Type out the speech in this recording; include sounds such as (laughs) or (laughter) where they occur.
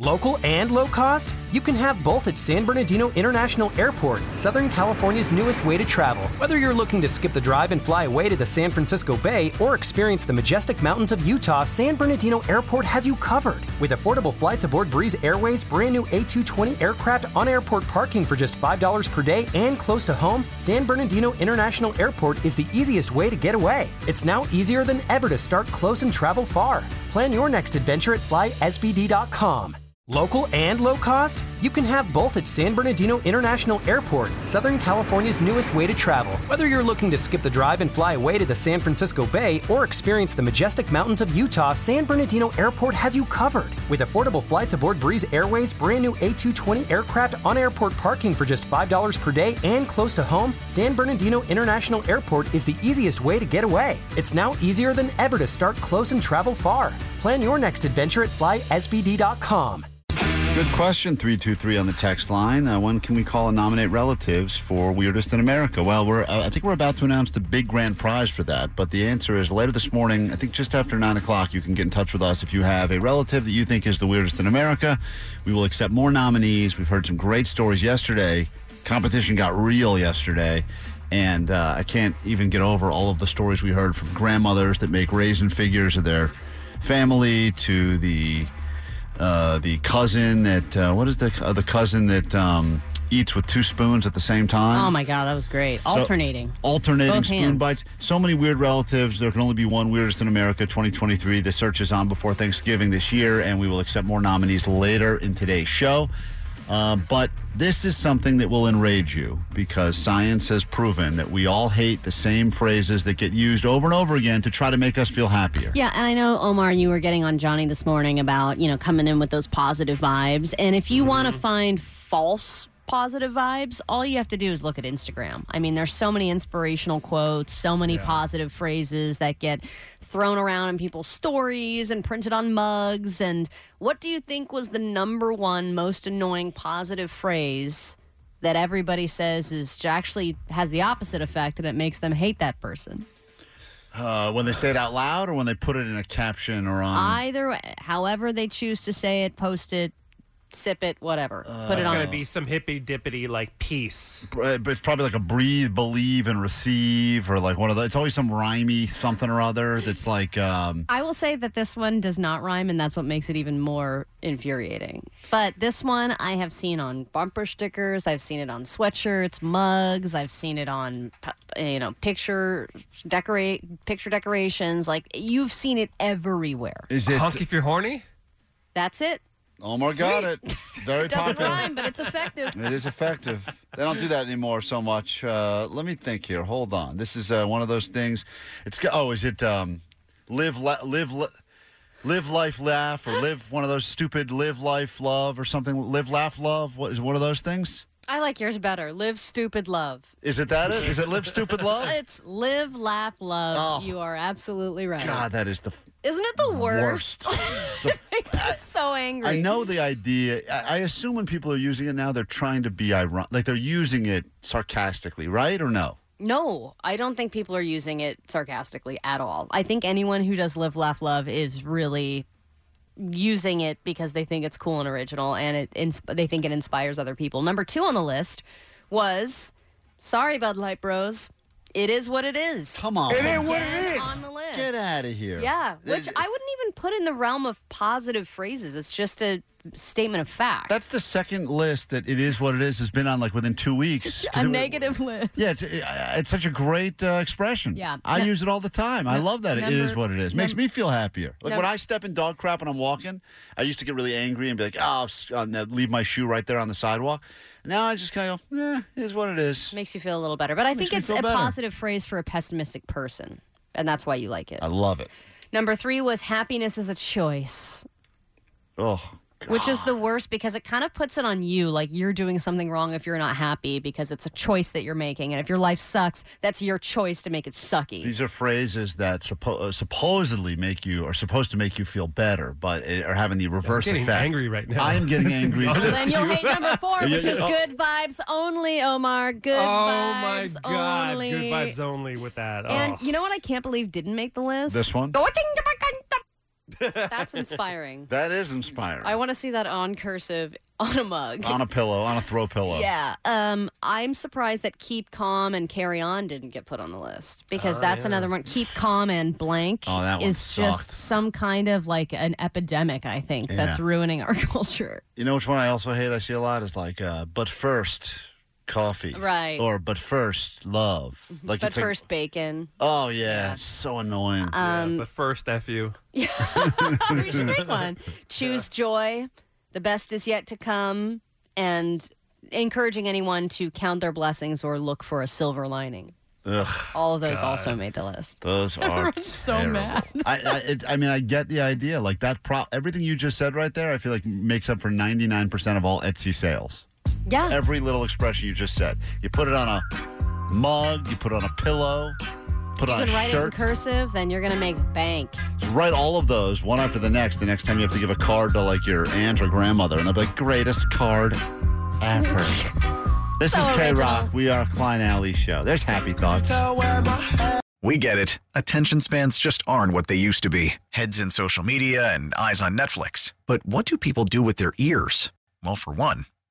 Local and low cost? You can have both at San Bernardino International Airport, Southern California's newest way to travel. Whether you're looking to skip the drive and fly away to the San Francisco Bay or experience the majestic mountains of Utah, San Bernardino Airport has you covered. With affordable flights aboard Breeze Airways' brand new A220 aircraft on airport parking for just $5 per day and close to home, San Bernardino International Airport is the easiest way to get away. It's now easier than ever to start close and travel far. Plan your next adventure at flysbd.com. Local and low cost? You can have both at San Bernardino International Airport, Southern California's newest way to travel. Whether you're looking to skip the drive and fly away to the San Francisco Bay or experience the majestic mountains of Utah, San Bernardino Airport has you covered. With affordable flights aboard Breeze Airways' brand new A220 aircraft on airport parking for just $5 per day and close to home, San Bernardino International Airport is the easiest way to get away. It's now easier than ever to start close and travel far. Plan your next adventure at flysbd.com. Good question, 323 on the text line. Uh, when can we call and nominate relatives for Weirdest in America? Well, we're uh, I think we're about to announce the big grand prize for that, but the answer is later this morning, I think just after 9 o'clock, you can get in touch with us if you have a relative that you think is the weirdest in America. We will accept more nominees. We've heard some great stories yesterday. Competition got real yesterday. And uh, I can't even get over all of the stories we heard from grandmothers that make raisin figures of their family to the uh, the cousin that uh, what is the uh, the cousin that um, eats with two spoons at the same time. Oh my god, that was great. So- Alternating. alternating Both spoon hands. bites. So many weird relatives. There can only be one weirdest in America 2023. The search is on before Thanksgiving this year, and we will accept more nominees later in today's show. Uh, but this is something that will enrage you because science has proven that we all hate the same phrases that get used over and over again to try to make us feel happier. Yeah, and I know Omar, you were getting on Johnny this morning about you know coming in with those positive vibes, and if you want to find false positive vibes, all you have to do is look at Instagram. I mean, there's so many inspirational quotes, so many positive phrases that get thrown around in people's stories and printed on mugs. And what do you think was the number one most annoying positive phrase? That everybody says is actually has the opposite effect and it makes them hate that person. Uh, when they say it out loud or when they put it in a caption or on. Either way, however they choose to say it, post it, sip it, whatever. Put it on. It's going to be some hippy dippity like peace. Uh, it's probably like a breathe, believe, and receive, or like one of the. It's always some rhymey something or other that's like, um, I will say that this one does not rhyme, and that's what makes it even more infuriating. But this one I have seen on bumper stickers. I've seen it on sweatshirts, mugs. I've seen it on, you know, picture decorate picture decorations. Like you've seen it everywhere. is it? Hunk if you're horny? That's it. Omar got it. Very It doesn't popular. rhyme, but it's effective. It is effective. They don't do that anymore so much. Uh, let me think here. Hold on. This is uh, one of those things. It's oh, is it um, live la- live li- live life laugh or live one of those stupid live life love or something? Live laugh love. What is one of those things? I like yours better. Live stupid love. Is it that? Is it live stupid love? (laughs) It's live, laugh, love. Oh. You are absolutely right. God, that is the Isn't it the worst? worst. (laughs) The- Makes me so angry. I know the idea. I, I assume when people are using it now, they're trying to be ironic, like they're using it sarcastically, right? Or no? No, I don't think people are using it sarcastically at all. I think anyone who does live, laugh, love is really using it because they think it's cool and original, and it insp- they think it inspires other people. Number two on the list was sorry, Bud Light Bros. It is what it is. Come on, It ain't what it is. on the list. get out of here. Yeah, which This- I wouldn't even put in the realm of positive phrases. It's just a statement of fact. That's the second list that it is what it is has been on like within two weeks. (laughs) a it- negative list. Yeah, it's, it's such a great uh, expression. Yeah. I No- use it all the time. I love that. it is what it is. Makes me feel happier. Like when I step in dog crap and I'm walking, I used to get really angry and be like, oh, s- uh, no, leave my shoe right there on the sidewalk. Now I just kind of go, eh, it is what it is. makes you feel a little better. But I Makes think it's a better. positive phrase for a pessimistic person, and that's why you like it. I love it. Number three was happiness is a choice, Oh, which is the worst because it kind of puts it on you, like you're doing something wrong if you're not happy because it's a choice that you're making, and if your life sucks, that's your choice to make it sucky. These are phrases that suppo- uh, supposedly make you, are supposed to make you feel better, but it, are having the reverse effect. getting effect. angry right now. I am getting (laughs) angry. honest. too. then you'll hate number four, (laughs) which is good vibes only, Omar. Good oh my God. only. Good vibes only with that. And oh. you know what I can't believe didn't make the list? This one? Go ting to my cunt. That's inspiring. (laughs) That is inspiring. I want to see that on cursive (laughs) on a mug. on a pillow, on a throw pillow. Yeah. Um, I'm surprised that keep calm and carry on didn't get put on the list because that's another one. Keep calm and blank Oh, that one is just some kind of like an epidemic, I think, that's Yeah. ruining our (laughs) culture. You know which one I also hate? I see a lot is like, uh, but first, coffee. Right. Or but first, love. Like But it's like- first, bacon. oh yeah, it's so annoying. Um, but first, F you. we should make one. Choose joy. The best is yet to come. And encouraging anyone to count their blessings or look for a silver lining. Ugh, All of those also made the list. those (laughs) are Everyone's so terrible. mad. (laughs) I, I, it, I mean, I get the idea. Like that, pro- everything you just said right there, I feel like makes up for ninety nine percent of all Etsy sales. Yeah. Every little expression you just said. You put it on a mug. You put it on a pillow. Put it you on can a write it in cursive, then you're going to make bank. Write all of those one after the next. The next time you have to give a card to like your aunt or grandmother, and they'll be like, "Greatest card ever." (laughs) this So is K Rock. We are Klein Alley Show. There's happy thoughts. We get it. Attention spans just aren't what they used to be heads in social media and eyes on Netflix. But what do people do with their ears? Well, for one,